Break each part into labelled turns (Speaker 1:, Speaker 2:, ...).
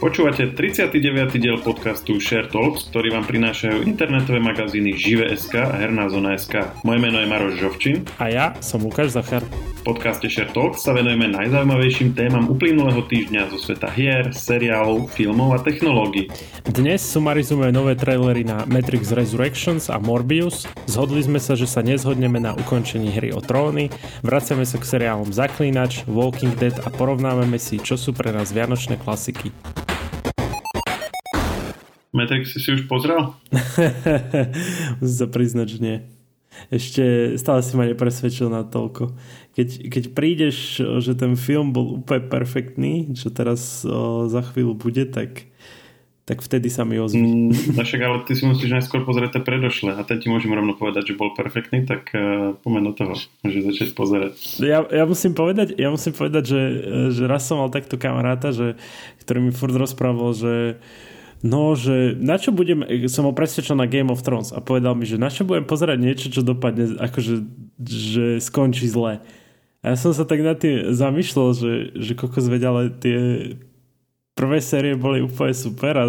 Speaker 1: Počúvate 39. diel podcastu Share Talks, ktorý vám prinášajú internetové magazíny Žive.sk a Herná zona.sk. Moje meno je Maroš Žovčin.
Speaker 2: A ja som Lukáš Zachar.
Speaker 1: V podcaste Share Talks sa venujeme najzaujímavejším témam uplynulého týždňa zo sveta hier, seriálov, filmov a technológií.
Speaker 2: Dnes sumarizujeme nové trailery na Matrix Resurrections a Morbius. Zhodli sme sa, že sa nezhodneme na ukončení hry o tróny, vraciame sa k seriálom Zaklínač, Walking Dead a porovnávame si, čo sú pre nás vianočné klasiky.
Speaker 1: Matrix si už pozrel?
Speaker 2: Musím sa priznať, že nie. Ešte stále si ma nepresvedčil na toľko. Keď, keď prídeš, že ten film bol úplne perfektný, čo teraz o, za chvíľu bude, tak, tak vtedy sa mi ozví.
Speaker 1: Mm, no však ale ty si musíš najskôr pozrieť tie predošle a ten ti môžem rovno povedať, že bol perfektný, tak uh, poďme do toho. Môžeš začať pozerať.
Speaker 2: Ja, ja, musím povedať, ja musím povedať, že, že raz som mal takto kamaráta, že, ktorý mi furt rozprával, že no, že na čo budem, som ho presvedčil na Game of Thrones a povedal mi, že na čo budem pozerať niečo, čo dopadne, akože že skončí zle. A ja som sa tak na tým zamýšľal, že, že kokos ale tie prvé série boli úplne super a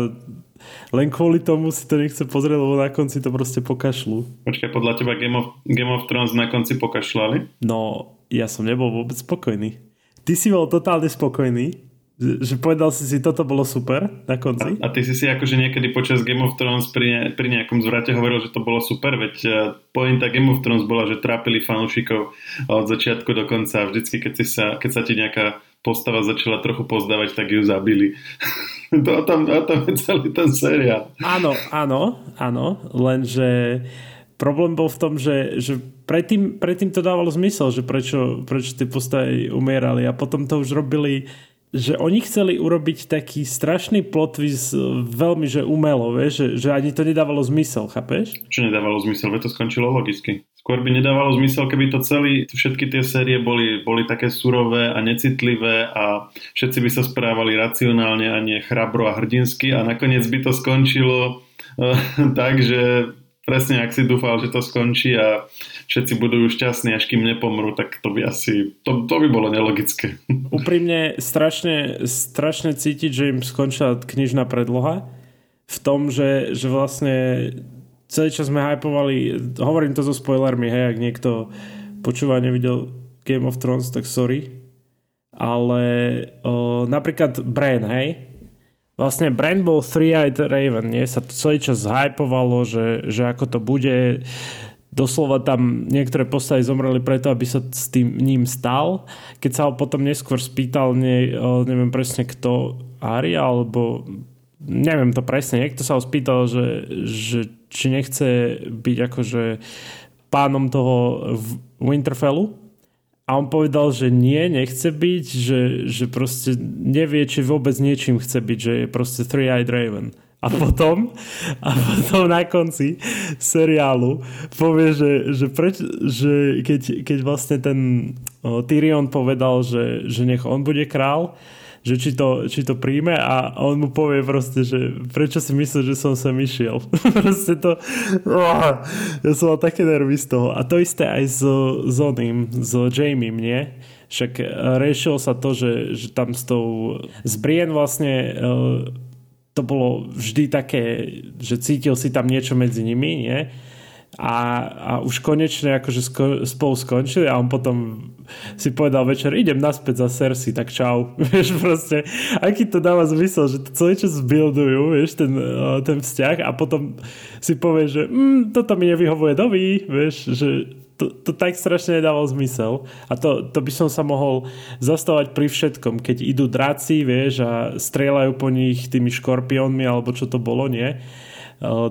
Speaker 2: len kvôli tomu si to nechce pozrieť, lebo na konci to proste pokašľú.
Speaker 1: Počkaj, podľa teba Game of, Game of Thrones na konci pokašľali?
Speaker 2: No, ja som nebol vôbec spokojný. Ty si bol totálne spokojný že povedal si si, toto bolo super na konci.
Speaker 1: A, a ty si si akože niekedy počas Game of Thrones pri, pri nejakom zvrate hovoril, že to bolo super, veď e, pointa Game of Thrones bola, že trápili fanúšikov od začiatku do konca a vždycky, keď, si sa, keď sa ti nejaká postava začala trochu pozdávať, tak ju zabili. to, tam, tam je celý ten seriál.
Speaker 2: Áno, áno, áno, lenže problém bol v tom, že, že predtým, predtým to dávalo zmysel, že prečo, prečo tie postavy umierali a potom to už robili že oni chceli urobiť taký strašný plot twist veľmi, že umelo, vieš, že, že ani to nedávalo zmysel, chápeš?
Speaker 1: Čo nedávalo zmysel? Veď to skončilo logicky. Skôr by nedávalo zmysel, keby to celý, všetky tie série boli, boli také surové a necitlivé a všetci by sa správali racionálne a nie chrabro a hrdinsky a nakoniec by to skončilo uh, tak, že presne ak si dúfal, že to skončí a všetci budú šťastní, až kým nepomrú, tak to by asi, to, to by bolo nelogické.
Speaker 2: Úprimne strašne, strašne cítiť, že im skončila knižná predloha v tom, že, že vlastne celý čas sme hypovali, hovorím to so spoilermi, hej, ak niekto počúva nevidel Game of Thrones, tak sorry, ale o, napríklad Bran, hej, vlastne Bran bol Three-Eyed Raven, nie? Sa to celý čas hypovalo, že, že ako to bude doslova tam niektoré postavy zomreli preto, aby sa s tým ním stal. Keď sa ho potom neskôr spýtal, ne, neviem presne kto, Ari, alebo neviem to presne, niekto sa ho spýtal, že, že či nechce byť akože pánom toho Winterfellu a on povedal, že nie, nechce byť, že, že proste nevie, či vôbec niečím chce byť, že je proste Three-Eyed Raven. A potom, a potom na konci seriálu povie, že, že, preč, že keď, keď vlastne ten o, Tyrion povedal, že, že nech on bude král, že či to, či to príjme a on mu povie proste, že prečo si myslíš, že som sem išiel. proste to oh, ja som mal také nervy z toho. A to isté aj s, s oným, s Jamie, nie? Však riešilo sa to, že, že tam s tou z Brienne vlastne uh, to bolo vždy také, že cítil si tam niečo medzi nimi, nie? A, a už konečne akože sko, spolu skončili a on potom si povedal večer, idem naspäť za Cersei, tak čau. Vieš, proste, aký to dáva zmysel, že to celý čas buildujú, vieš, ten, ten vzťah a potom si povie, že mm, toto mi nevyhovuje dovi, vieš, že to, to tak strašne nedával zmysel. A to, to by som sa mohol zastavať pri všetkom, keď idú draci, vieš, a strieľajú po nich tými škorpiónmi, alebo čo to bolo, nie?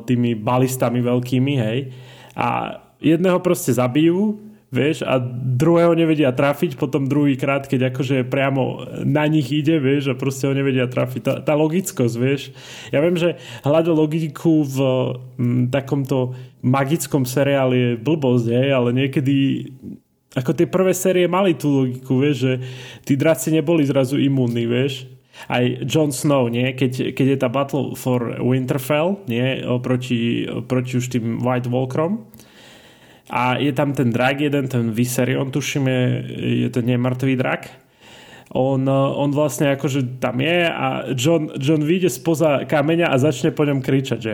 Speaker 2: Tými balistami veľkými, hej. A jedného proste zabijú, vieš, a druhého nevedia trafiť, potom druhý krát, keď akože priamo na nich ide, vieš, a proste ho nevedia trafiť. Tá, tá logickosť, vieš. Ja viem, že hľadať logiku v m, takomto magickom seriáli je blbosť, hej, ale niekedy ako tie prvé série mali tú logiku, vieš, že tí draci neboli zrazu imúnni, vieš. Aj Jon Snow, nie? Keď, keď je tá Battle for Winterfell, nie? Proti, proti už tým White Walkerom, a je tam ten drak jeden, ten Viserion, tuším, je, je ten nemrtvý drak. on, on vlastne akože tam je a John, John vyjde spoza kameňa a začne po ňom kričať, že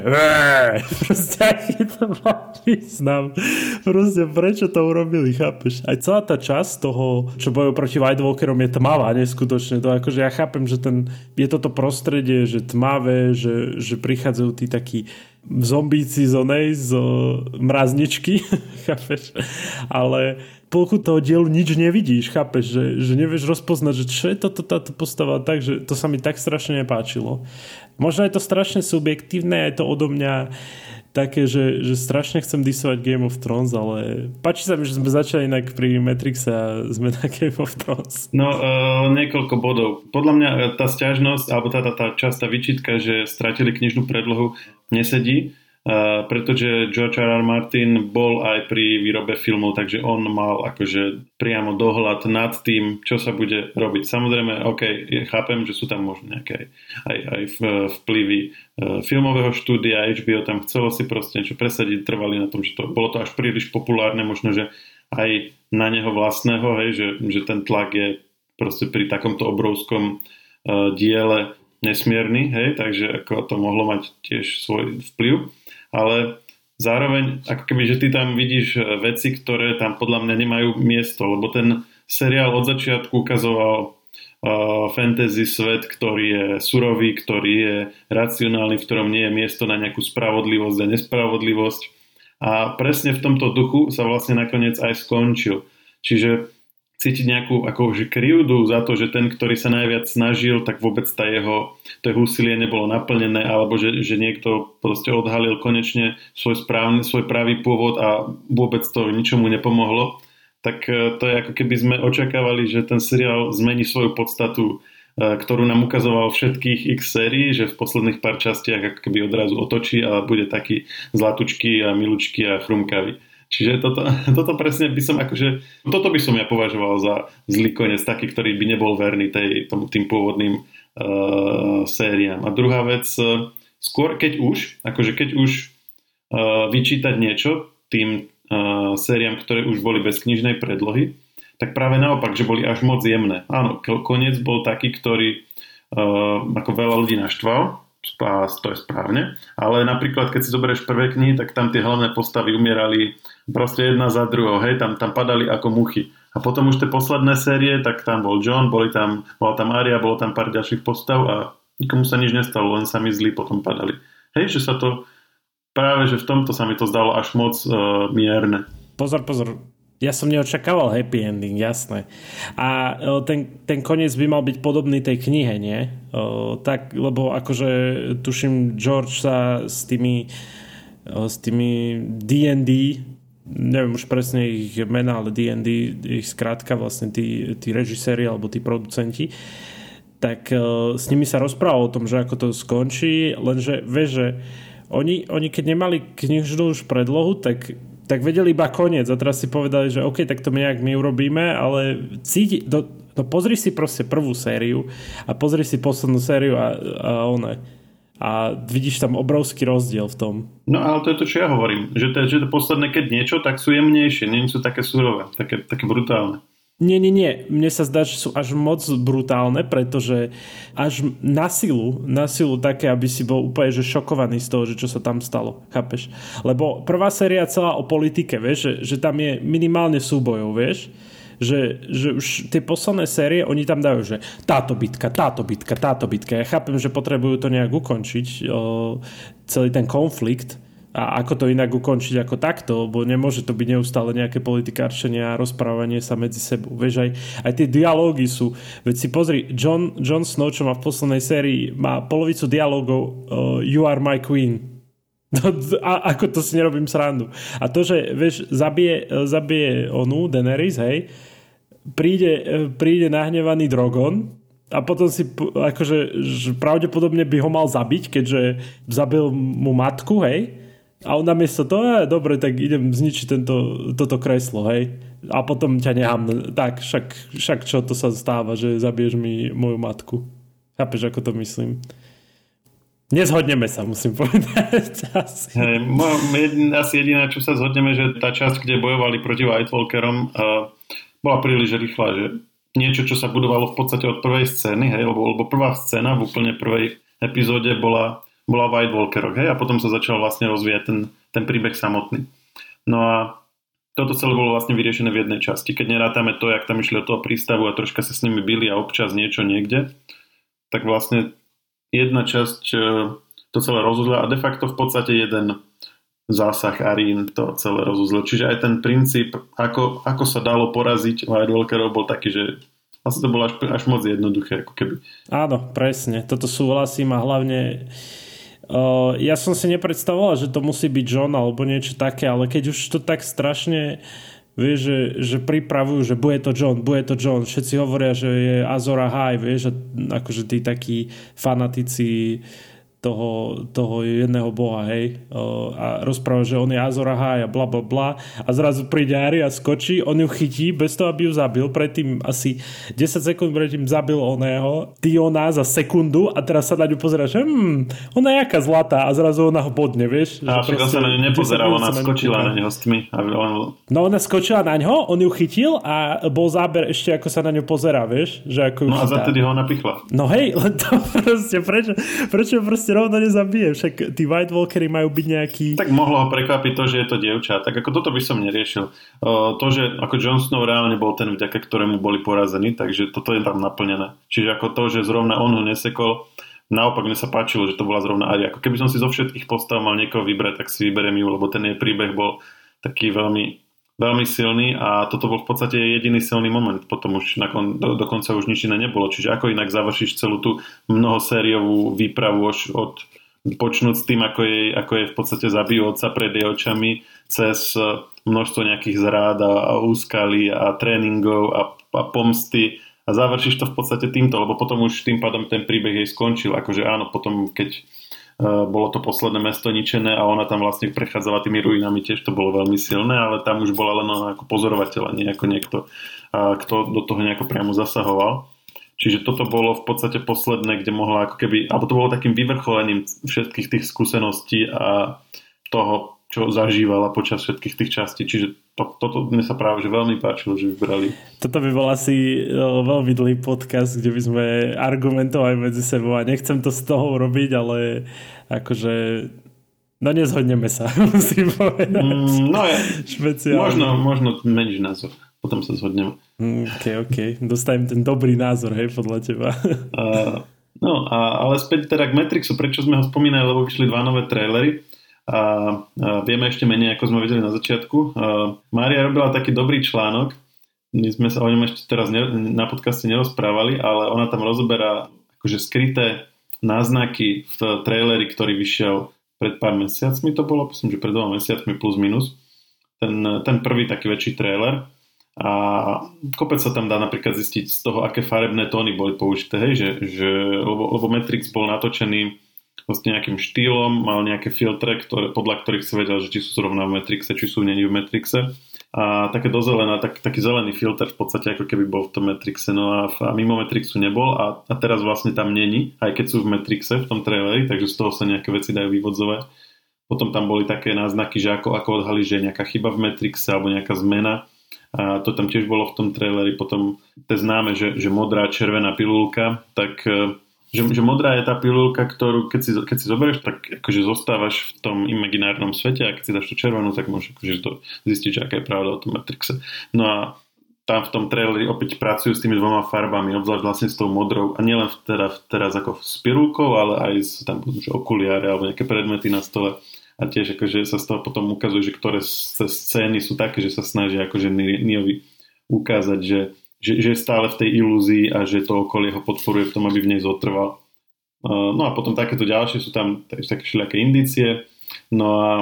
Speaker 2: proste aký to má význam. Proste prečo to urobili, chápeš? Aj celá tá časť toho, čo bojujú proti White Walkerom je tmavá, neskutočne. To akože ja chápem, že ten, je toto prostredie, že tmavé, že, že prichádzajú tí takí zombíci z onej, z mrazničky, chápeš? Ale polku toho dielu nič nevidíš, chápeš, že, že nevieš rozpoznať, že čo je toto táto postava, takže to sa mi tak strašne nepáčilo. Možno je to strašne subjektívne, je to odo mňa také, že, že strašne chcem disovať Game of Thrones, ale páči sa mi, že sme začali inak pri Matrixe a sme na Game of Thrones.
Speaker 1: No, uh, niekoľko bodov. Podľa mňa e, tá stiažnosť, alebo tá, tá, tá častá vyčitka, že stratili knižnú predlohu, nesedí pretože George R. R. Martin bol aj pri výrobe filmov, takže on mal akože priamo dohľad nad tým, čo sa bude robiť. Samozrejme, OK, chápem, že sú tam možno nejaké aj, aj vplyvy e, filmového štúdia, HBO tam chcelo si proste niečo presadiť, trvali na tom, že to bolo to až príliš populárne, možno, že aj na neho vlastného, hej, že, že ten tlak je proste pri takomto obrovskom uh, diele nesmierny, hej, takže ako to mohlo mať tiež svoj vplyv ale zároveň ako keby, že ty tam vidíš e, veci, ktoré tam podľa mňa nemajú miesto, lebo ten seriál od začiatku ukazoval uh, fantasy svet, ktorý je surový, ktorý je racionálny, v ktorom nie je miesto na nejakú spravodlivosť a nespravodlivosť. A presne v tomto duchu sa vlastne nakoniec aj skončil. Čiže cítiť nejakú akože krivdu za to, že ten, ktorý sa najviac snažil, tak vôbec tá jeho, to jeho úsilie nebolo naplnené, alebo že, že niekto proste odhalil konečne svoj, správny, svoj pravý pôvod a vôbec to ničomu nepomohlo, tak e, to je ako keby sme očakávali, že ten seriál zmení svoju podstatu, e, ktorú nám ukazoval všetkých x sérií, že v posledných pár častiach ako keby odrazu otočí a bude taký zlatučký a milučký a chrumkavý. Čiže toto, toto presne by som akože, toto by som ja považoval za zlý koniec, taký, ktorý by nebol verný tej, tom, tým pôvodným uh, sériám. A druhá vec, uh, skôr keď už, akože keď už uh, vyčítať niečo tým uh, sériám, ktoré už boli bez knižnej predlohy, tak práve naopak, že boli až moc jemné. Áno, koniec bol taký, ktorý uh, ako veľa ľudí naštval, a to je správne, ale napríklad keď si zoberieš prvé knihy, tak tam tie hlavné postavy umierali proste jedna za druhou, hej, tam, tam padali ako muchy. A potom už tie posledné série, tak tam bol John, boli tam, bola tam Aria, bolo tam pár ďalších postav a nikomu sa nič nestalo, len sami zlí potom padali. Hej, že sa to, práve že v tomto sa mi to zdalo až moc uh, mierne.
Speaker 2: Pozor, pozor, ja som neočakával happy ending, jasné. A e, ten, ten koniec by mal byť podobný tej knihe, nie? O, tak, lebo akože tuším, George sa s tými o, s tými D&D neviem už presne ich mena, ale D&D, ich skrátka vlastne tí, tí režiséri alebo tí producenti, tak s nimi sa rozprával o tom, že ako to skončí, lenže vieš, že oni, oni keď nemali knižnú už predlohu, tak tak vedeli iba koniec a teraz si povedali, že OK, tak to my nejak my urobíme, ale cíti, do, no pozri si proste prvú sériu a pozri si poslednú sériu a, a one a vidíš tam obrovský rozdiel v tom.
Speaker 1: No ale to je to, čo ja hovorím. Že to, že to posledné, keď niečo, tak sú jemnejšie, nie sú také surové, také, také brutálne.
Speaker 2: Nie, nie, nie. Mne sa zdá, že sú až moc brutálne, pretože až na silu, na silu také, aby si bol úplne že šokovaný z toho, že čo sa tam stalo. Chápeš? Lebo prvá séria celá o politike, vieš, že, že tam je minimálne súbojov, vieš že, že už tie posledné série, oni tam dajú, že táto bitka, táto bitka, táto bitka. Ja chápem, že potrebujú to nejak ukončiť, o, celý ten konflikt, a ako to inak ukončiť ako takto, lebo nemôže to byť neustále nejaké politikárčenie a rozprávanie sa medzi sebou. Vieš, aj, aj tie dialógy sú, veď si pozri, John, John Snow, čo má v poslednej sérii, má polovicu dialógov uh, You are my queen. a ako to si nerobím srandu. A to, že vieš, zabije, zabije onu, Daenerys, hej, príde, príde nahnevaný Drogon a potom si akože že pravdepodobne by ho mal zabiť, keďže zabil mu matku, hej, a on namiesto toho, je, dobre, tak idem zničiť tento, toto kreslo, hej. A potom ťa nechám, tak, však, však čo to sa stáva, že zabiješ mi moju matku. Chápeš, ako to myslím? Nezhodneme sa, musím povedať.
Speaker 1: Asi. Hey, asi jediná, čo sa zhodneme, že tá časť, kde bojovali proti White Walkerom, uh, bola príliš rýchla, že niečo, čo sa budovalo v podstate od prvej scény, hej, lebo, lebo prvá scéna v úplne prvej epizóde bola, bola White Walkeroch, hej, a potom sa začal vlastne rozvíjať ten, ten príbeh samotný. No a toto celé bolo vlastne vyriešené v jednej časti. Keď nerátame to, jak tam išli od toho prístavu a troška sa s nimi byli a občas niečo niekde, tak vlastne jedna časť e, to celé rozuzla a de facto v podstate jeden zásah Arín to celé rozuzlil. Čiže aj ten princíp, ako, ako sa dalo poraziť White Walkerov bol taký, že asi to bolo až, až moc jednoduché. Ako keby.
Speaker 2: Áno, presne. Toto súhlasím a hlavne Uh, ja som si nepredstavoval, že to musí byť John alebo niečo také, ale keď už to tak strašne vieš, že, že pripravujú, že bude to John, bude to John, všetci hovoria, že je Azora High, vieš, že akože tí takí fanatici toho, toho jedného boha, hej, a rozpráva, že on je Azor Ahai a bla bla bla a zrazu príde Ari a skočí, on ju chytí bez toho, aby ju zabil, predtým asi 10 sekúnd predtým zabil oného Tiona za sekundu a teraz sa na ňu pozera, že hmm, ona je jaká zlatá a zrazu ona ho bodne, vieš.
Speaker 1: A však sa na ňu nepozeral, ona skočila na neho s tými. On...
Speaker 2: No ona skočila na ňo, on ju chytil a bol záber ešte ako sa na ňu pozera, vieš. Že ako
Speaker 1: no a za tedy ho napichla.
Speaker 2: No hej, len to proste, prečo, prečo proste rovno nezabije, však tí White Walkery majú byť nejaký...
Speaker 1: Tak mohlo ho prekvapiť to, že je to dievča, tak ako toto by som neriešil. To, že ako Jon Snow reálne bol ten, vďaka ktorému boli porazení, takže toto je tam naplnené. Čiže ako to, že zrovna on ho nesekol, naopak mne sa páčilo, že to bola zrovna Arya. Ako keby som si zo všetkých postav mal niekoho vybrať, tak si vyberiem ju, lebo ten jej príbeh bol taký veľmi veľmi silný a toto bol v podstate jediný silný moment. Potom už nakon, do, dokonca už nič iné nebolo. Čiže ako inak završíš celú tú mnohosériovú výpravu od, od počnúť s tým, ako je, ako je v podstate zabijú otca pred jej očami cez množstvo nejakých zrád a, a úskalí a tréningov a, a pomsty a završíš to v podstate týmto, lebo potom už tým pádom ten príbeh jej skončil. Akože áno, potom keď bolo to posledné mesto ničené a ona tam vlastne prechádzala tými ruinami, tiež to bolo veľmi silné, ale tam už bola len ako pozorovateľ, nie ako niekto, uh, kto do toho nejako priamo zasahoval. Čiže toto bolo v podstate posledné, kde mohla ako keby, alebo to bolo takým vyvrcholením všetkých tých skúseností a toho, čo zažívala počas všetkých tých častí. Čiže to, toto mne sa práve že veľmi páčilo, že vybrali.
Speaker 2: Toto by bol asi no, veľmi dlhý podcast, kde by sme argumentovali medzi sebou a nechcem to z toho robiť, ale akože No nezhodneme sa, musím povedať.
Speaker 1: Mm, no je, možno, možno menší názor potom sa zhodneme.
Speaker 2: Mm, OK, OK. Dostajem ten dobrý názor, hej, podľa teba.
Speaker 1: Uh, no, a, ale späť teda k Matrixu. Prečo sme ho spomínali? Lebo vyšli dva nové trailery. A, vieme ešte menej, ako sme vedeli na začiatku. Mária robila taký dobrý článok. My sme sa o ňom ešte teraz ne, na podcaste nerozprávali, ale ona tam rozoberá akože skryté náznaky v traileri, ktorý vyšiel pred pár mesiacmi to bolo, myslím, že pred dvoma mesiacmi plus minus. Ten, ten prvý taký väčší trailer a kopec sa tam dá napríklad zistiť z toho, aké farebné tóny boli použité, hej, že, že, lebo, lebo Matrix bol natočený vlastne nejakým štýlom, mal nejaké filtre, ktoré, podľa ktorých si vedel, že či sú zrovna v Matrixe, či sú není v Matrixe. A také dozelená, tak, taký zelený filter v podstate ako keby bol v tom Matrixe, no a, a mimo Matrixu nebol a, a teraz vlastne tam není, aj keď sú v Matrixe v tom traileri, takže z toho sa nejaké veci dajú vyvodzovať. Potom tam boli také náznaky, že ako, ako odhali, že je nejaká chyba v Matrixe alebo nejaká zmena a to tam tiež bolo v tom traileri. Potom to známe, že, že modrá červená pilulka, tak e, že, že modrá je tá pilulka, ktorú keď si, keď si zoberieš, tak akože zostávaš v tom imaginárnom svete a keď si dáš tú červenú, tak môžeš akože to zistiť, aká je pravda o tom Matrixe. No a tam v tom traileri opäť pracujú s tými dvoma farbami, obzvlášť vlastne s tou modrou a nielen teda, teraz ako s pilulkou, ale aj s tam okuliare alebo nejaké predmety na stole a tiež akože sa z toho potom ukazuje, že ktoré scény sú také, že sa snažia akože Niovi ukázať, že, že, že je stále v tej ilúzii a že to okolie ho podporuje v tom, aby v nej zotrval. No a potom takéto ďalšie sú tam také všelijaké indície. No a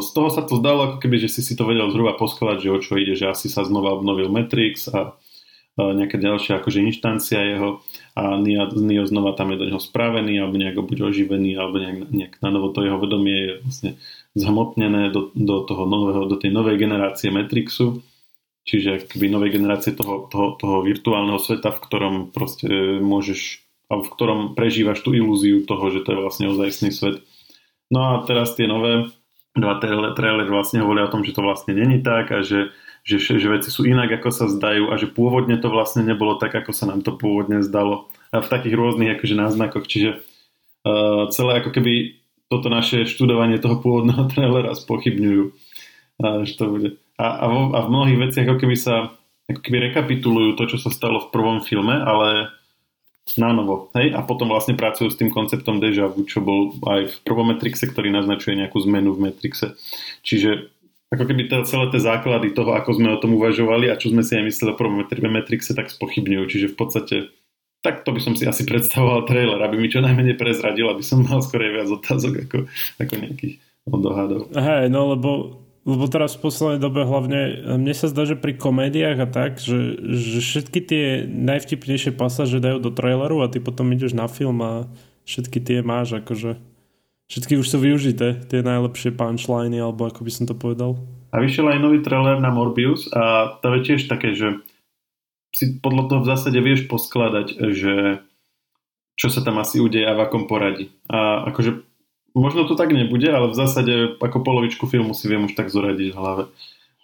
Speaker 1: z toho sa to zdalo, ako keby, že si si to vedel zhruba poskladať, že o čo ide, že asi sa znova obnovil Matrix a nejaká ďalšia akože inštancia jeho a Neo, Neo znova tam je do neho spravený alebo nejak buď oživený alebo nejak, nejak na novo to jeho vedomie je vlastne zhmotnené do, do, toho nového, do tej novej generácie Matrixu čiže keby novej generácie toho, toho, toho virtuálneho sveta, v ktorom proste môžeš alebo v ktorom prežívaš tú ilúziu toho, že to je vlastne ozajstný svet. No a teraz tie nové dva trailery vlastne hovoria o tom, že to vlastne není tak a že že, že veci sú inak, ako sa zdajú a že pôvodne to vlastne nebolo tak, ako sa nám to pôvodne zdalo. A v takých rôznych akože náznakoch. Čiže uh, celé ako keby toto naše študovanie toho pôvodného trailera spochybňujú. A, že to bude. A, a, vo, a v mnohých veciach ako keby sa ako keby rekapitulujú to, čo sa stalo v prvom filme, ale na novo. Hej? A potom vlastne pracujú s tým konceptom deja vu, čo bol aj v prvom Matrixe, ktorý naznačuje nejakú zmenu v Matrixe. Čiže ako keby to, celé tie základy toho, ako sme o tom uvažovali a čo sme si aj mysleli o prvom Matrixe, tak spochybňujú. Čiže v podstate tak to by som si asi predstavoval trailer, aby mi čo najmenej prezradil, aby som mal skorej viac otázok ako, ako nejakých dohadov.
Speaker 2: Hej, no lebo lebo teraz v poslednej dobe hlavne mne sa zdá, že pri komédiách a tak, že, že všetky tie najvtipnejšie pasáže dajú do traileru a ty potom ideš na film a všetky tie máš akože všetky už sú využité, tie najlepšie punchliny alebo ako by som to povedal.
Speaker 1: A vyšiel aj nový trailer na Morbius a to je tiež také, že si podľa toho v zásade vieš poskladať, že čo sa tam asi udeje a v akom poradí. A akože Možno to tak nebude, ale v zásade ako polovičku filmu si viem už tak zoradiť v hlave.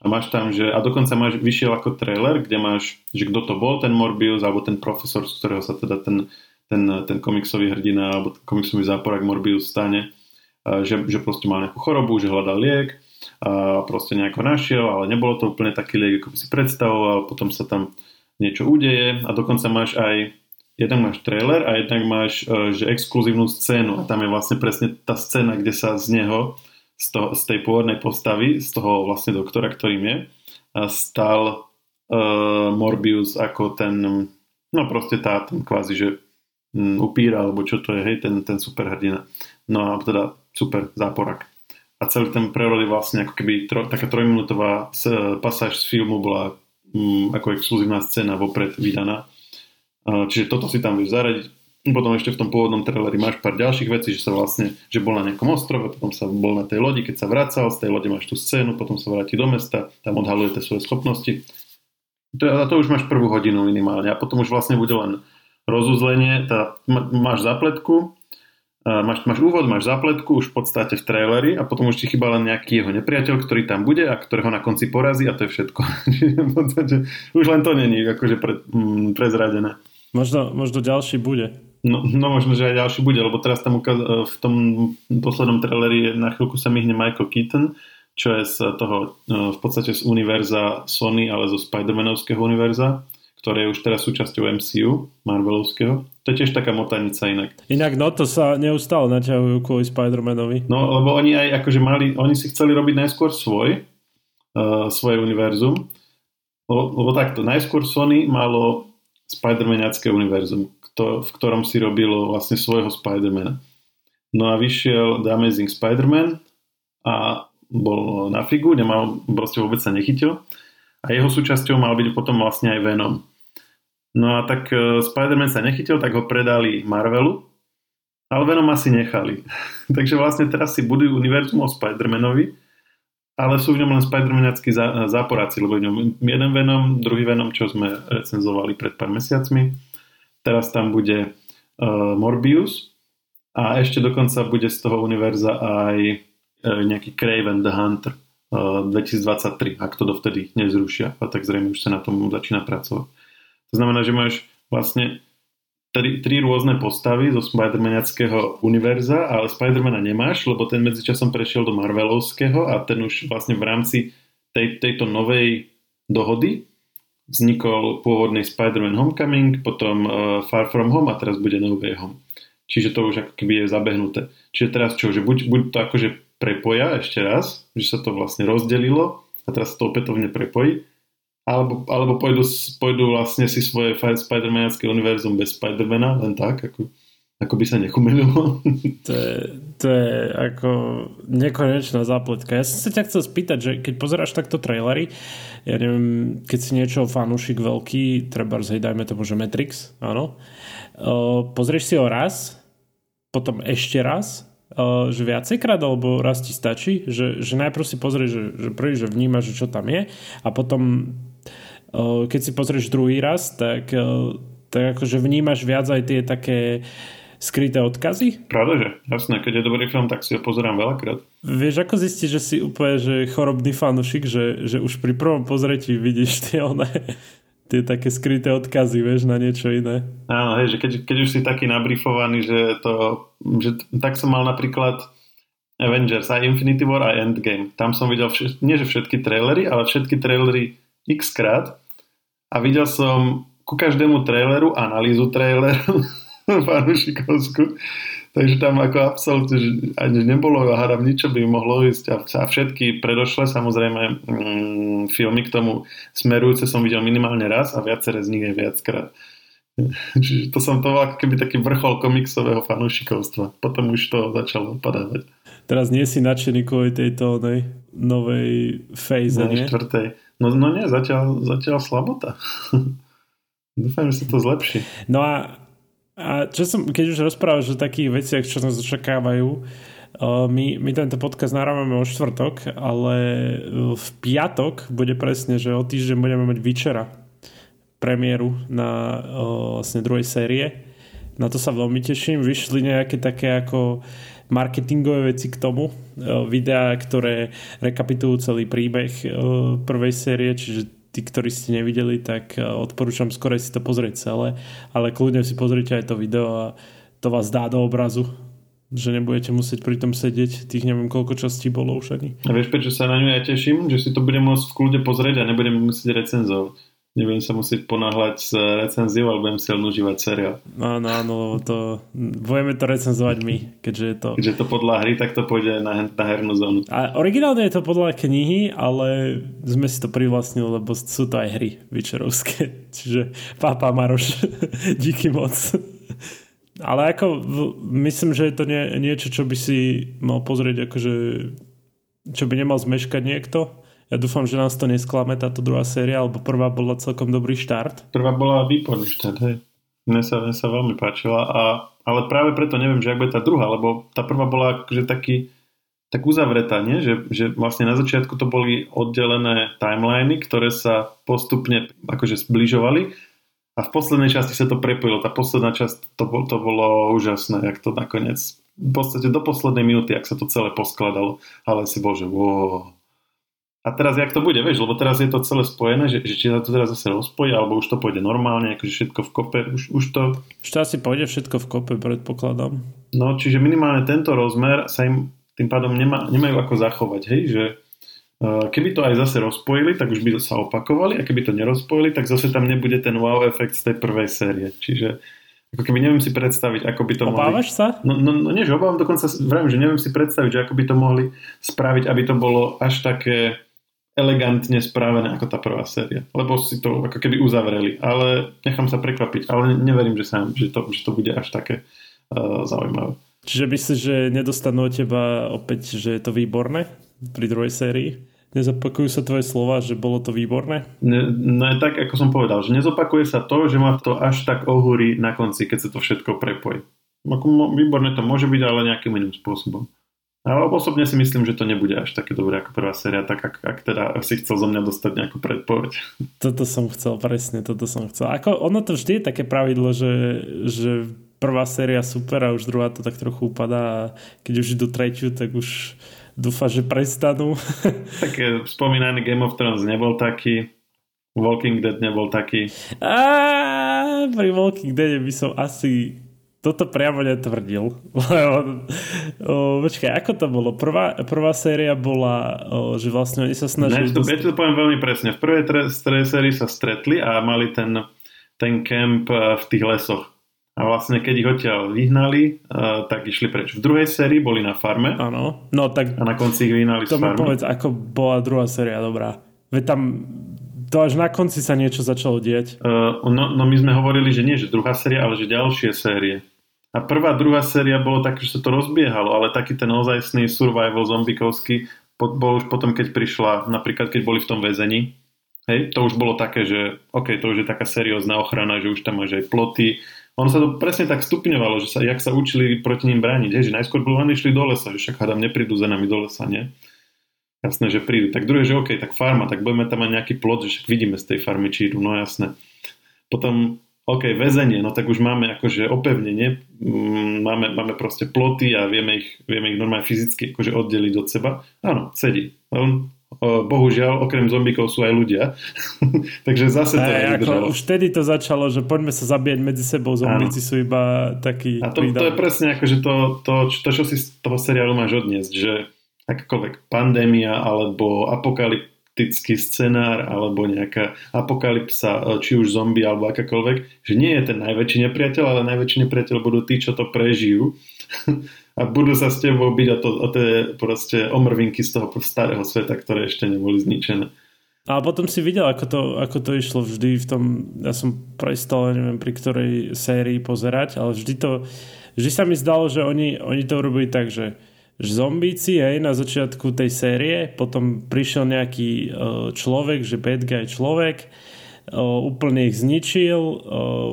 Speaker 1: A máš tam, že, a dokonca máš, vyšiel ako trailer, kde máš, že kto to bol, ten Morbius, alebo ten profesor, z ktorého sa teda ten, ten, ten komiksový hrdina, alebo ten komiksový záporak Morbius stane, že, že proste mal nejakú chorobu, že hľadal liek, a proste nejako našiel, ale nebolo to úplne taký liek, ako by si predstavoval, potom sa tam niečo udeje a dokonca máš aj jednak máš trailer a jednak máš e, že exkluzívnu scénu a tam je vlastne presne tá scéna, kde sa z neho, z, toho, z tej pôvodnej postavy, z toho vlastne doktora, ktorým je, stal uh, Morbius ako ten, no proste tá, ten kvázi, že um, upíra, alebo čo to je, hej, ten, ten super hrdina. No a teda super záporak. A celý ten prerod je vlastne ako keby tro, taká trojminútová pasáž z filmu bola um, ako exkluzívna scéna vopred vydaná Čiže toto si tam vieš zaradiť. Potom ešte v tom pôvodnom traileri máš pár ďalších vecí, že sa vlastne, že bol na nejakom ostrove, potom sa bol na tej lodi, keď sa vracal, z tej lode máš tú scénu, potom sa vráti do mesta, tam odhaluje tie svoje schopnosti. To, a to už máš prvú hodinu minimálne a potom už vlastne bude len rozuzlenie, tá, máš zapletku, máš, máš úvod, máš zapletku už v podstate v traileri a potom už ti chýba len nejaký jeho nepriateľ, ktorý tam bude a ktorého na konci porazí a to je všetko. už len to není akože pre, mm, prezradené.
Speaker 2: Možno, možno ďalší bude.
Speaker 1: No, no možno, že aj ďalší bude, lebo teraz tam ukaz- e, v tom poslednom traileri na chvíľku sa myhne Michael Keaton, čo je z toho, e, v podstate z univerza Sony, ale zo Spider-Manovského univerza, ktoré je už teraz súčasťou MCU, Marvelovského. To je tiež taká motanica inak.
Speaker 2: Inak no to sa neustále naťahujú kvôli Spider-Manovi.
Speaker 1: No lebo oni aj akože mali, oni si chceli robiť najskôr svoj, uh, svoje univerzum, lebo, lebo takto, najskôr Sony malo Spider-Maniacké univerzum, v ktorom si robilo vlastne svojho Spider-Mana. No a vyšiel The Amazing Spider-Man a bol na figu, nemal, proste vôbec sa nechytil. A jeho súčasťou mal byť potom vlastne aj Venom. No a tak uh, Spider-Man sa nechytil, tak ho predali Marvelu, ale Venom asi nechali. Takže vlastne teraz si budujú univerzum o Spider-Manovi, ale sú v ňom len Spider-Maniackí záporáci, lebo v ňom jeden Venom, druhý Venom, čo sme recenzovali pred pár mesiacmi. Teraz tam bude uh, Morbius a ešte dokonca bude z toho univerza aj uh, nejaký Craven the Hunter uh, 2023, ak to dovtedy nezrušia. A tak zrejme už sa na tom začína pracovať. To znamená, že máš vlastne tri, tri rôzne postavy zo Spider-Maniackého univerza, ale Spider-Mana nemáš, lebo ten medzičasom prešiel do Marvelovského a ten už vlastne v rámci tej, tejto novej dohody vznikol pôvodný Spider-Man Homecoming, potom uh, Far From Home a teraz bude No Way Home. Čiže to už ako keby je zabehnuté. Čiže teraz čo, že buď, buď to akože prepoja ešte raz, že sa to vlastne rozdelilo a teraz sa to opätovne prepojí, alebo, alebo pôjdu, pôjdu vlastne si svoje Spider-Maniacké univerzum bez Spider-Mana, len tak, ako, ako by sa nechumelilo.
Speaker 2: To je, to je ako nekonečná zápletka. Ja som sa ťa chcel spýtať, že keď pozeráš takto trailery, ja neviem, keď si niečo fanúšik veľký, treba hej, dajme tomu, že Matrix, áno, pozrieš si ho raz, potom ešte raz, že viacejkrát, alebo raz ti stačí, že, že najprv si pozrieš, že, že prvý, že vnímaš, že čo tam je a potom keď si pozrieš druhý raz, tak, tak akože vnímaš viac aj tie také skryté odkazy?
Speaker 1: Pravda, že? Jasné, keď je dobrý film, tak si ho pozerám veľakrát.
Speaker 2: Vieš, ako zistiť, že si úplne že chorobný fanušik, že, že už pri prvom pozretí vidíš tie one, tie také skryté odkazy, vieš, na niečo iné.
Speaker 1: Áno, hej, že keď, keď už si taký nabrifovaný, že to, že tak som mal napríklad Avengers, aj Infinity War, aj Endgame. Tam som videl, vš- nie že všetky trailery, ale všetky trailery x krát a videl som ku každému traileru analýzu traileru fanúšikovskú. Takže tam ako absolútne ani nebolo, hádam nič, čo by mohlo ísť a, a všetky predošle samozrejme mm, filmy k tomu smerujúce som videl minimálne raz a viaceré z nich je viackrát. Čiže to som to ako keby taký vrchol komiksového fanúšikovstva. Potom už to začalo odpadávať.
Speaker 2: Teraz nie si nadšený kvôli tejto nej, novej
Speaker 1: no,
Speaker 2: nie?
Speaker 1: Štvrtej. No, no nie, zatiaľ, zatiaľ slabota. Dúfam, že sa to zlepší.
Speaker 2: No a a čo som, keď už rozprávaš o takých veciach, čo nás očakávajú, my, my tento podcast nahrávame o štvrtok, ale v piatok bude presne, že o týždeň budeme mať Vyčera premiéru na o, vlastne druhej série. Na to sa veľmi teším. Vyšli nejaké také ako marketingové veci k tomu. Videá, ktoré rekapitulujú celý príbeh prvej série, čiže tí, ktorí ste nevideli, tak eh, odporúčam skore si to pozrieť celé, ale kľudne si pozrite aj to video a to vás dá do obrazu že nebudete musieť pri tom sedieť, tých neviem koľko častí bolo už ani.
Speaker 1: A vieš, prečo sa na ňu ja teším? Že si to budem môcť v kľude pozrieť a nebudem musieť recenzovať nebudem sa musieť ponáhľať s recenziou, ale budem si len užívať seriál.
Speaker 2: Áno, áno, lebo to, budeme to recenzovať my, keďže je to...
Speaker 1: Keďže to podľa hry, tak to pôjde na, na hernú zónu.
Speaker 2: A originálne je to podľa knihy, ale sme si to privlastnili, lebo sú to aj hry vyčerovské. Čiže pápa Maroš, díky moc. Ale ako myslím, že je to nie, niečo, čo by si mal pozrieť, akože čo by nemal zmeškať niekto ja dúfam, že nás to nesklame táto druhá séria, alebo prvá bola celkom dobrý štart.
Speaker 1: Prvá bola výborný štart, hej. Mne sa, mne sa veľmi páčila, a, ale práve preto neviem, že ak bude tá druhá, lebo tá prvá bola akože taký, tak uzavretá, nie? Že, že vlastne na začiatku to boli oddelené timeliny, ktoré sa postupne akože zbližovali a v poslednej časti sa to prepojilo. Tá posledná časť, to, to bolo úžasné, jak to nakoniec v podstate do poslednej minúty, ak sa to celé poskladalo, ale si bol, že wow, a teraz, jak to bude, vieš, lebo teraz je to celé spojené, že, že či sa to teraz zase rozpojí, alebo už to pôjde normálne, akože všetko v kope, už, už to...
Speaker 2: Už to asi pôjde všetko v kope, predpokladám.
Speaker 1: No, čiže minimálne tento rozmer sa im tým pádom nemá, nemajú ako zachovať, hej, že uh, keby to aj zase rozpojili, tak už by sa opakovali a keby to nerozpojili, tak zase tam nebude ten wow efekt z tej prvej série. Čiže ako keby neviem si predstaviť, ako by to
Speaker 2: Obávaš
Speaker 1: mohli...
Speaker 2: sa?
Speaker 1: No, no, no nie, že obávam, dokonca vravím, že neviem si predstaviť, že ako by to mohli spraviť, aby to bolo až také elegantne správené ako tá prvá séria. Lebo si to ako keby uzavreli. Ale nechám sa prekvapiť. Ale neverím, že, sa, že, to, že to bude až také uh, zaujímavé.
Speaker 2: Čiže myslíš, že nedostanú od teba opäť, že je to výborné pri druhej sérii? Nezopakujú sa tvoje slova, že bolo to výborné?
Speaker 1: Ne, no tak, ako som povedal, že nezopakuje sa to, že ma to až tak ohúri na konci, keď sa to všetko prepojí. Výborné to môže byť, ale nejakým iným spôsobom. Ale osobne si myslím, že to nebude až také dobré ako prvá séria, tak ak, ak teda si chcel zo mňa dostať nejakú predpoveď.
Speaker 2: Toto som chcel, presne, toto som chcel. Ako ono to vždy je také pravidlo, že, že prvá séria super a už druhá to tak trochu upadá a keď už idú tretiu, tak už dúfa, že prestanú.
Speaker 1: tak eh, spomínaný Game of Thrones nebol taký, Walking Dead nebol taký.
Speaker 2: A pri Walking Dead by som asi toto priamo netvrdil. počkaj, ako to bolo? Prvá, prvá séria bola, o, že vlastne oni sa snažili...
Speaker 1: Ne, to, ja to poviem veľmi presne. V prvej tre, tre sérii sa stretli a mali ten, ten kemp e, v tých lesoch. A vlastne keď ich odtiaľ vyhnali, uh, tak išli preč. V druhej sérii boli na farme.
Speaker 2: Áno. No tak...
Speaker 1: A na konci ich vyhnali
Speaker 2: to
Speaker 1: z farmy.
Speaker 2: povedz, ako bola druhá séria dobrá. Veď tam to až na konci sa niečo začalo diať.
Speaker 1: Uh, no, no my sme hovorili, že nie, že druhá séria, ale že ďalšie série. A prvá, druhá séria bolo tak, že sa to rozbiehalo, ale taký ten ozajstný survival zombikovský bol už potom, keď prišla, napríklad keď boli v tom väzení, hej, to už bolo také, že OK, to už je taká seriózna ochrana, že už tam máš aj ploty. Ono sa to presne tak stupňovalo, že sa, jak sa učili proti ním brániť, hej, že najskôr bolo išli do lesa, že však hádam neprídu za nami do lesa, nie? Jasné, že prídu. Tak druhé, že OK, tak farma, tak budeme tam mať nejaký plot, že však vidíme z tej farmy, či idú, no jasné. Potom OK, väzenie, no tak už máme akože opevnenie, mm, máme, máme proste ploty a vieme ich, vieme ich normálne fyzicky akože oddeliť od seba. Áno, sedí. On, bohužiaľ, okrem zombíkov sú aj ľudia. Takže zase to
Speaker 2: aj, ako Už vtedy to začalo, že poďme sa zabíjať medzi sebou, zombíci sú iba takí...
Speaker 1: A to, to je presne akože to, to, to, čo si z toho seriálu máš odniesť, že akákoľvek pandémia alebo apokalypsa apokalyptický scenár alebo nejaká apokalypsa, e, či už zombie alebo akákoľvek, že nie je ten najväčší nepriateľ, ale najväčší nepriateľ budú tí, čo to prežijú a budú sa s tebou byť o, to, o tie proste omrvinky z toho starého sveta, ktoré ešte neboli zničené.
Speaker 2: A potom si videl, ako to, ako to išlo vždy v tom, ja som prestal, neviem pri ktorej sérii pozerať, ale vždy to, vždy sa mi zdalo, že oni, oni to robili tak, že zombíci aj na začiatku tej série, potom prišiel nejaký uh, človek, že bad guy človek, uh, úplne ich zničil uh,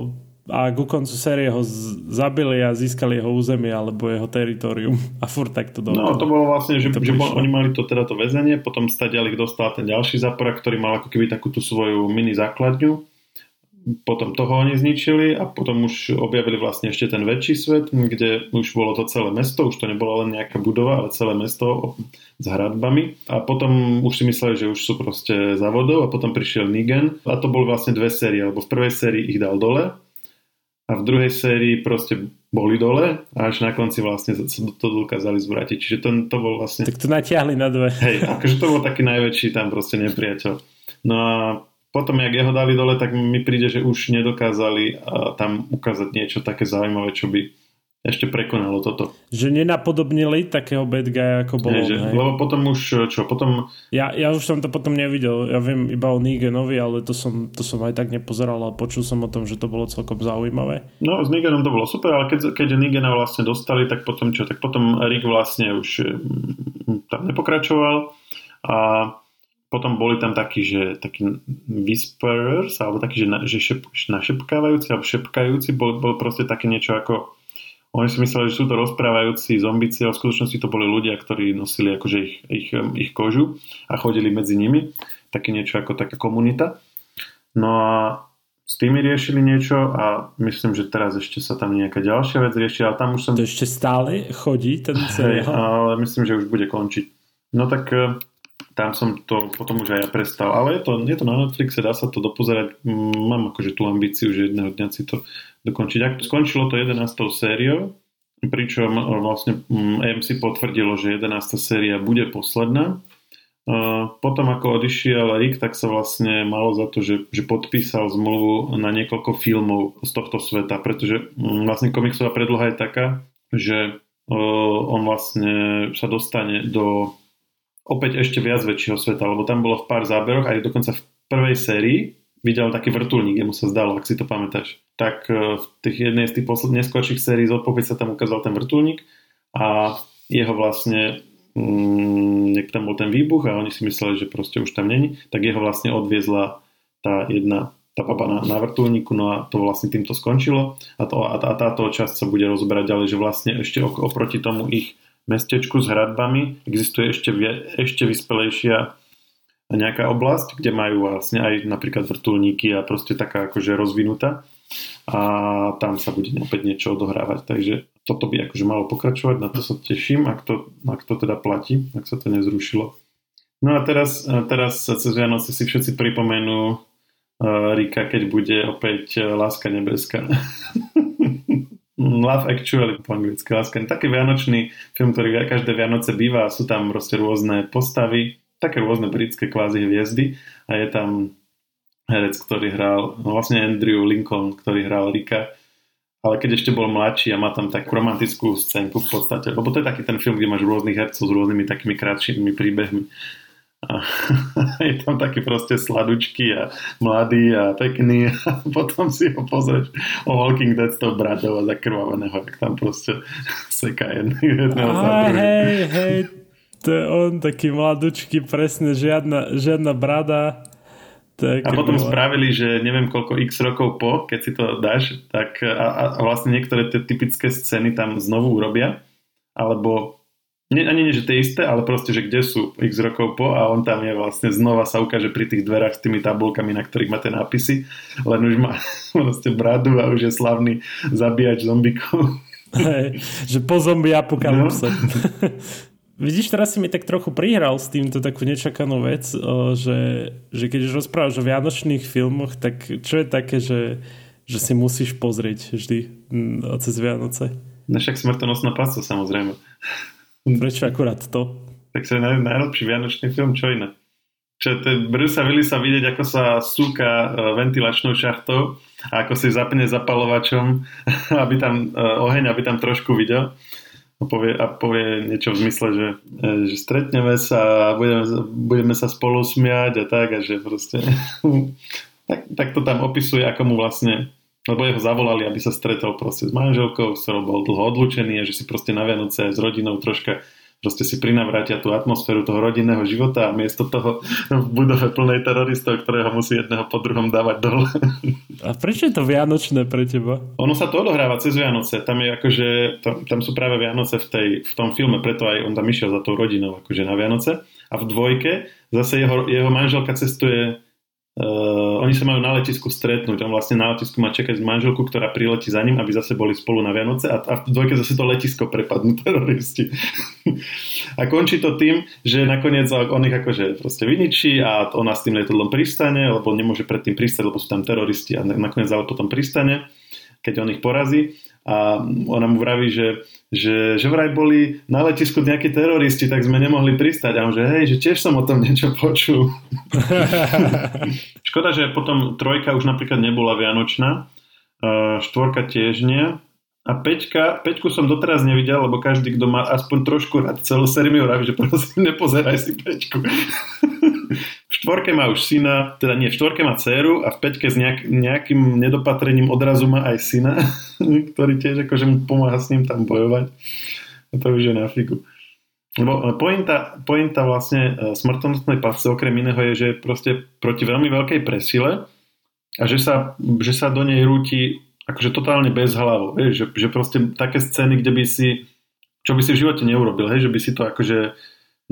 Speaker 2: a ku koncu série ho z- zabili a získali jeho územie alebo jeho teritorium a furt tak to
Speaker 1: dobre. No to bolo vlastne, že, že oni mali to teda to väzenie, potom stadiaľ ich dostal ten ďalší zaporak, ktorý mal ako keby takúto svoju mini základňu potom toho oni zničili a potom už objavili vlastne ešte ten väčší svet, kde už bolo to celé mesto, už to nebolo len nejaká budova, ale celé mesto s hradbami a potom už si mysleli, že už sú proste za vodou a potom prišiel Nigen a to boli vlastne dve série, lebo v prvej sérii ich dal dole a v druhej sérii proste boli dole a až na konci vlastne sa to dokázali zvrátiť. Čiže to, to bol vlastne...
Speaker 2: Tak to natiahli na dve.
Speaker 1: Hej, akože to bol taký najväčší tam proste nepriateľ. No a potom, jak jeho dali dole, tak mi príde, že už nedokázali tam ukázať niečo také zaujímavé, čo by ešte prekonalo toto.
Speaker 2: Že nenapodobnili takého bad guy, ako bolo.
Speaker 1: že, lebo potom už, čo, potom...
Speaker 2: Ja, ja už som to potom nevidel. Ja viem iba o Neganovi, ale to som, to som aj tak nepozeral a počul som o tom, že to bolo celkom zaujímavé.
Speaker 1: No, s Neganom to bolo super, ale keď, keď Negana vlastne dostali, tak potom čo? Tak potom Rick vlastne už mm, tam nepokračoval a potom boli tam takí, že takí whisperers, alebo takí, že, na, že šep, našepkávajúci, alebo šepkajúci, bol, bol proste také niečo ako oni si mysleli, že sú to rozprávajúci zombici, ale v skutočnosti to boli ľudia, ktorí nosili akože ich, ich, ich kožu a chodili medzi nimi. Také niečo ako taká komunita. No a s tými riešili niečo a myslím, že teraz ešte sa tam nejaká ďalšia vec rieši, ale tam už som...
Speaker 2: To ešte stále chodí ten seriál?
Speaker 1: ale myslím, že už bude končiť. No tak eh, tam som to potom už aj ja prestal. Ale je to, je to na Netflixe, dá sa to dopozerať. Mm, mám akože tú ambíciu, že jedného dňa si to dokončiť. Ak skončilo to 11. sériou, pričom e, vlastne AMC mm, potvrdilo, že 11. séria bude posledná. E, potom ako odišiel Rick, tak sa vlastne malo za to, že, že podpísal zmluvu na niekoľko filmov z tohto sveta, pretože mm, vlastne komiksová predloha je taká, že e, on vlastne sa dostane do opäť ešte viac väčšieho sveta, lebo tam bolo v pár záberoch, aj dokonca v prvej sérii videl taký vrtulník, mu sa zdalo, ak si to pamätáš. Tak e, v tých jednej z tých posledných neskôrších sérií z odpoveď sa tam ukázal ten vrtulník a jeho vlastne mm, tam bol ten výbuch a oni si mysleli, že proste už tam není, tak jeho vlastne odviezla tá jedna tá papa na, na vrtulníku, no a to vlastne týmto skončilo a, to, a, a táto časť sa bude rozberať ďalej, že vlastne ešte oproti tomu ich mestečku s hradbami existuje ešte, ešte vyspelejšia nejaká oblasť, kde majú vlastne aj napríklad vrtulníky a proste taká akože rozvinutá a tam sa bude opäť niečo odohrávať. Takže toto by akože malo pokračovať, na to sa teším, ak to, ak to teda platí, ak sa to nezrušilo. No a teraz, teraz sa cez Vianoce si všetci pripomenú uh, Rika, keď bude opäť uh, Láska nebeská. Love Actually po anglicky, láska. Taký vianočný film, ktorý každé Vianoce býva a sú tam proste rôzne postavy, také rôzne britské kvázi hviezdy a je tam herec, ktorý hral, no vlastne Andrew Lincoln, ktorý hral Rika, ale keď ešte bol mladší a má tam takú romantickú scénku v podstate, lebo to je taký ten film, kde máš rôznych hercov s rôznymi takými krátšími príbehmi. A je tam taký proste sladučky a mladý a pekný a potom si ho pozrieš o Walking Dead s tou bradou a zakrvaveného, ak tam proste seká jedného za
Speaker 2: Hej, hej, to je on taký mladučky, presne, žiadna, žiadna brada.
Speaker 1: Tak, a potom bola. spravili, že neviem koľko x rokov po, keď si to dáš, tak a, a vlastne niektoré tie typické scény tam znovu urobia, alebo nie, ani nie, že tie isté, ale proste, že kde sú x rokov po a on tam je vlastne znova sa ukáže pri tých dverách s tými tabulkami, na ktorých má tie nápisy, len už má proste bradu a už je slavný zabíjač zombikov.
Speaker 2: Hey, že po zombie apokalypse. No. Vidíš, teraz si mi tak trochu prihral s týmto takú nečakanú vec, že, že keď už rozprávaš o vianočných filmoch, tak čo je také, že, že si musíš pozrieť vždy cez Vianoce?
Speaker 1: No však smrtonosná pasca samozrejme.
Speaker 2: Prečo akurát to?
Speaker 1: Tak to je naj, najlepší vianočný film, čo iné. Je Bruce Willisa vidieť, ako sa súka e, ventilačnou šachtou a ako si zapne zapalovačom, aby tam e, oheň, aby tam trošku videl a povie, a povie niečo v zmysle, že, e, že stretneme sa a budeme, budeme sa spolu smiať a tak a že proste tak, tak to tam opisuje, ako mu vlastne lebo jeho zavolali, aby sa stretol proste s manželkou, s ktorou bol dlho odlučený a že si proste na Vianoce s rodinou troška proste si prinavrátia tú atmosféru toho rodinného života a miesto toho v budove plnej teroristov, ktorého musí jedného po druhom dávať dole.
Speaker 2: A prečo je to vianočné pre teba?
Speaker 1: Ono sa to odohráva cez Vianoce. Tam je akože, tam, tam sú práve Vianoce v, tej, v tom filme, preto aj on tam išiel za tou rodinou akože na Vianoce. A v dvojke zase jeho, jeho manželka cestuje Uh, oni sa majú na letisku stretnúť. On vlastne na letisku má čakať manželku, ktorá priletí za ním, aby zase boli spolu na Vianoce a, a v dvojke zase to letisko prepadnú teroristi. a končí to tým, že nakoniec on ich akože proste vyničí a ona s tým letadlom pristane, lebo nemôže predtým pristať, lebo sú tam teroristi a nakoniec ale potom pristane, keď on ich porazí a ona mu vraví, že, že, že vraj boli na letisku nejakí teroristi, tak sme nemohli pristať. A on že hej, že tiež som o tom niečo počul. Škoda, že potom trojka už napríklad nebola vianočná, štvorka tiež nie. A Peťka, Peťku som doteraz nevidel, lebo každý, kto má aspoň trošku rád celú sériu, že prosím, nepozeraj si Peťku. štvorke má už syna, teda nie, v štvorke má dceru a v Peťke s nejak, nejakým nedopatrením odrazu má aj syna, ktorý tiež akože mu pomáha s ním tam bojovať. A to už je na figu. Lebo pointa, pointa vlastne e, smrtonosnej pasce okrem iného je, že proste proti veľmi veľkej presile a že sa, že sa do nej rúti akože totálne bez hlavu, že, že proste také scény, kde by si, čo by si v živote neurobil, hej, že by si to akože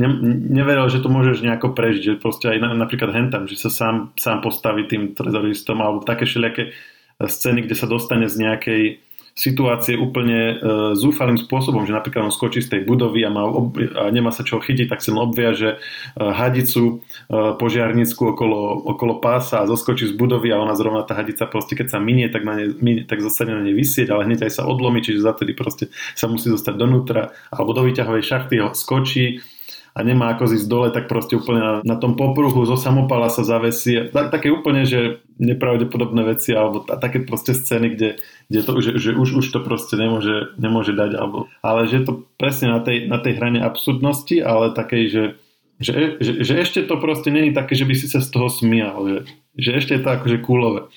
Speaker 1: ne, neveril, že to môžeš nejako prežiť, že proste aj na, napríklad hentam, že sa sám, sám postaví tým teroristom alebo také všelijaké scény, kde sa dostane z nejakej situácie úplne e, zúfalým spôsobom, že napríklad on skočí z tej budovy a, má ob, a nemá sa čo chytiť, tak len obviaže e, hadicu e, požiarnickú okolo, okolo pása a zoskočí z budovy a ona zrovna tá hadica proste keď sa minie, tak, na ne, minie, tak zostane na nej vysieť, ale hneď aj sa odlomí, čiže zatedy proste sa musí dostať donútra alebo do výťahovej šachty ho skočí a nemá ako zísť dole, tak proste úplne na, na tom popruhu zo samopala sa zavesí. Tak, také úplne, že nepravdepodobné veci alebo t- také proste scény, kde, kde to, že, že už, už to proste nemôže, nemôže dať. Alebo, ale že to presne na tej, na tej hrane absurdnosti, ale takej, že, že, že, že ešte to proste není také, že by si sa z toho smial. Že, že ešte je to akože kúlové.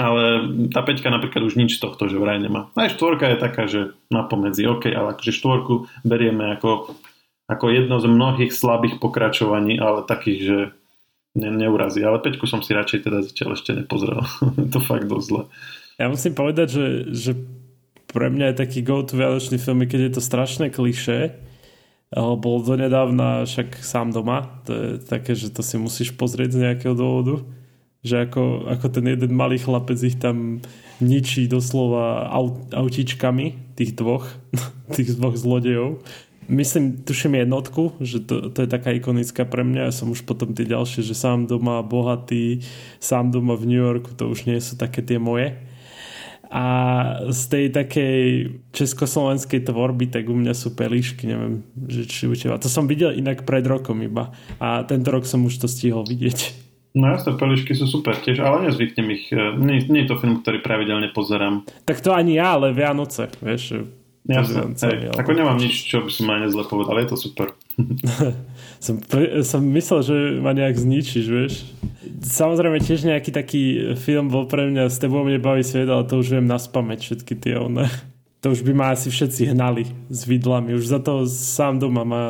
Speaker 1: Ale tá peťka napríklad už nič tohto, že vraj nemá. Aj štvorka je taká, že napomedzi, OK, ale akože štvorku berieme ako ako jedno z mnohých slabých pokračovaní, ale takých, že ne, neurazí. Ale Peťku som si radšej teda zatiaľ ešte nepozrel. to fakt dosť zle.
Speaker 2: Ja musím povedať, že, že pre mňa je taký go-to vianočný film, keď je to strašné kliše. Bol donedávna však sám doma. To je také, že to si musíš pozrieť z nejakého dôvodu. Že ako, ako ten jeden malý chlapec ich tam ničí doslova aut, autičkami tých dvoch, tých dvoch zlodejov myslím, tuším jednotku, že to, to je taká ikonická pre mňa. Ja som už potom tie ďalšie, že sám doma bohatý, sám doma v New Yorku, to už nie sú také tie moje. A z tej takej československej tvorby, tak u mňa sú pelíšky, neviem, že či u teba. To som videl inak pred rokom iba. A tento rok som už to stihol vidieť.
Speaker 1: No jasné, pelišky sú super tiež, ale nezvyknem ich. E, nie, nie je to film, ktorý pravidelne pozerám.
Speaker 2: Tak to ani ja, ale Vianoce, vieš,
Speaker 1: Hej, ako nemám nič, čo by som ma nezle povedal, je to super.
Speaker 2: som, pre, som myslel, že ma nejak zničíš, vieš. Samozrejme tiež nejaký taký film bol pre mňa S tebou mne baví svet, ale to už viem naspamäť všetky tie one. To už by ma asi všetci hnali s vidlami. Už za to sám doma ma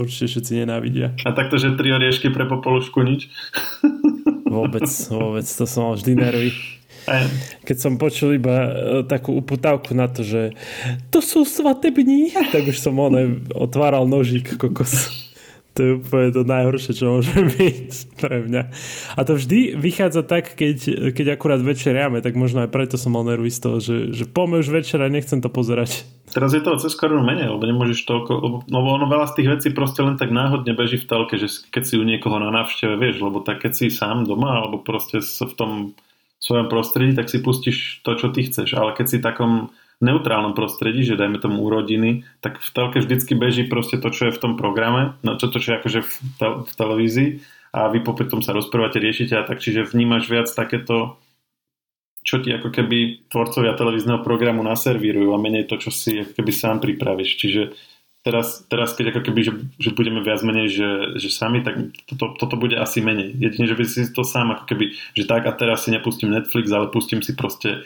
Speaker 2: určite všetci nenávidia.
Speaker 1: A takto, že tri oriešky pre popolušku nič?
Speaker 2: vôbec, vôbec, to som mal vždy nervy. keď som počul iba e, takú uputávku na to, že to sú svatební, tak už som one otváral nožík kokos. To je úplne to najhoršie, čo môže byť pre mňa. A to vždy vychádza tak, keď, keď akurát večeriame, tak možno aj preto som mal nervy z toho, že, že poďme už večer a nechcem to pozerať.
Speaker 1: Teraz je toho cez korunu menej, lebo nemôžeš toľko, lebo ono veľa z tých vecí proste len tak náhodne beží v telke, že keď si u niekoho na návšteve, vieš, lebo tak keď si sám doma, alebo proste v tom svojom prostredí, tak si pustíš to, čo ty chceš. Ale keď si v takom neutrálnom prostredí, že dajme tomu rodiny, tak v telke vždycky beží proste to, čo je v tom programe, no to čo je akože v, te- v televízii a vy popri tom sa rozprávate, riešite a tak, čiže vnímaš viac takéto čo ti ako keby tvorcovia televízneho programu naservírujú a menej to, čo si ako keby sám pripravíš. Čiže teraz, teraz keď ako keby, že, že budeme viac menej, že, že sami, tak toto, toto bude asi menej. Jedine, že by si to sám ako keby, že tak a teraz si nepustím Netflix, ale pustím si proste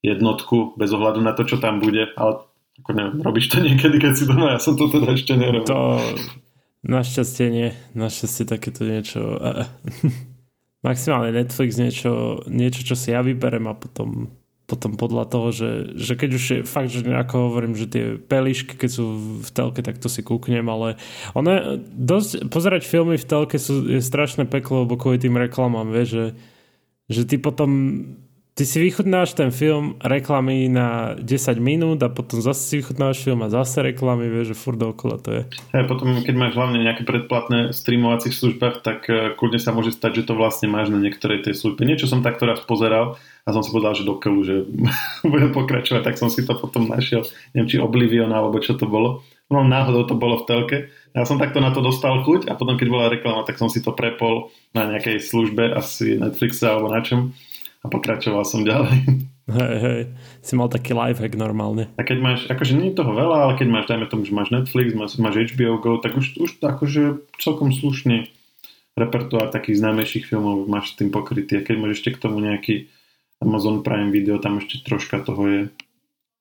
Speaker 1: jednotku bez ohľadu na to, čo tam bude, ale ako neviem, robíš to niekedy, keď si doma, ja som to teda ešte nerobil.
Speaker 2: To našťastie nie, našťastie takéto niečo maximálne Netflix niečo, niečo, čo si ja vyberem a potom, potom podľa toho, že, že keď už je fakt, že nejako hovorím, že tie pelišky, keď sú v telke, tak to si kúknem, ale ono dosť, pozerať filmy v telke sú, je strašné peklo, lebo kvôli tým reklamám, vieš, že, že ty potom ty si vychutnáš ten film reklamy na 10 minút a potom zase si vychutnáš film a zase reklamy, vieš, že furt dookola to je.
Speaker 1: Hey, potom, keď máš hlavne nejaké predplatné streamovacích službách, tak uh, kľudne sa môže stať, že to vlastne máš na niektorej tej službe. Niečo som takto raz pozeral a som si povedal, že do keľu, že budem pokračovať, tak som si to potom našiel, neviem, či Oblivion alebo čo to bolo. No náhodou to bolo v telke. Ja som takto na to dostal chuť a potom, keď bola reklama, tak som si to prepol na nejakej službe, asi Netflixe alebo na čom a pokračoval som ďalej.
Speaker 2: Hej, hej, si mal taký lifehack normálne.
Speaker 1: A keď máš, akože nie je toho veľa, ale keď máš, dajme tomu, že máš Netflix, máš, máš HBO Go, tak už, už akože celkom slušný repertoár takých známejších filmov máš s tým pokrytý. A keď máš ešte k tomu nejaký Amazon Prime Video, tam ešte troška toho je,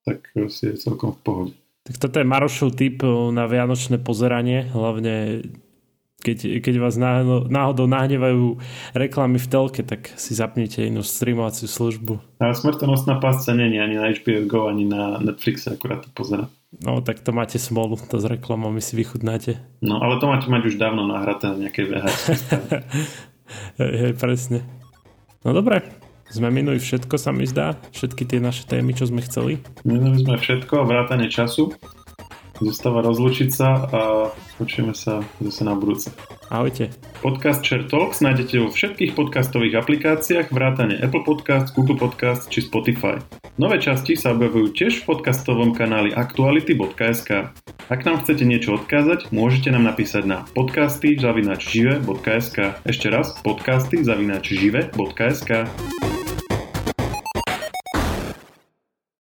Speaker 1: tak si je celkom v pohode.
Speaker 2: Tak toto je Marošov typ na vianočné pozeranie, hlavne keď, keď vás náhodou, nahnevajú reklamy v telke, tak si zapnite inú streamovaciu službu.
Speaker 1: A smrtonostná pásca není ani na HBO Go, ani na Netflixe, akurát to pozera.
Speaker 2: No, tak to máte smolu, to s reklamami si vychutnáte.
Speaker 1: No, ale to máte mať už dávno nahraté na nejakej VHS.
Speaker 2: hej, hej, presne. No dobre, sme minuli všetko, sa mi zdá. Všetky tie naše témy, čo sme chceli.
Speaker 1: Minuli sme všetko, vrátane času. Zostáva rozlučiť sa a počujeme sa zase na budúce.
Speaker 2: Ahojte.
Speaker 1: Podcast Share Talks nájdete vo všetkých podcastových aplikáciách vrátane Apple Podcast, Google Podcast či Spotify. Nové časti sa objavujú tiež v podcastovom kanáli aktuality.sk. Ak nám chcete niečo odkázať, môžete nám napísať na podcasty zavinačžive.sk. Ešte raz, podcasty zavinačžive.sk.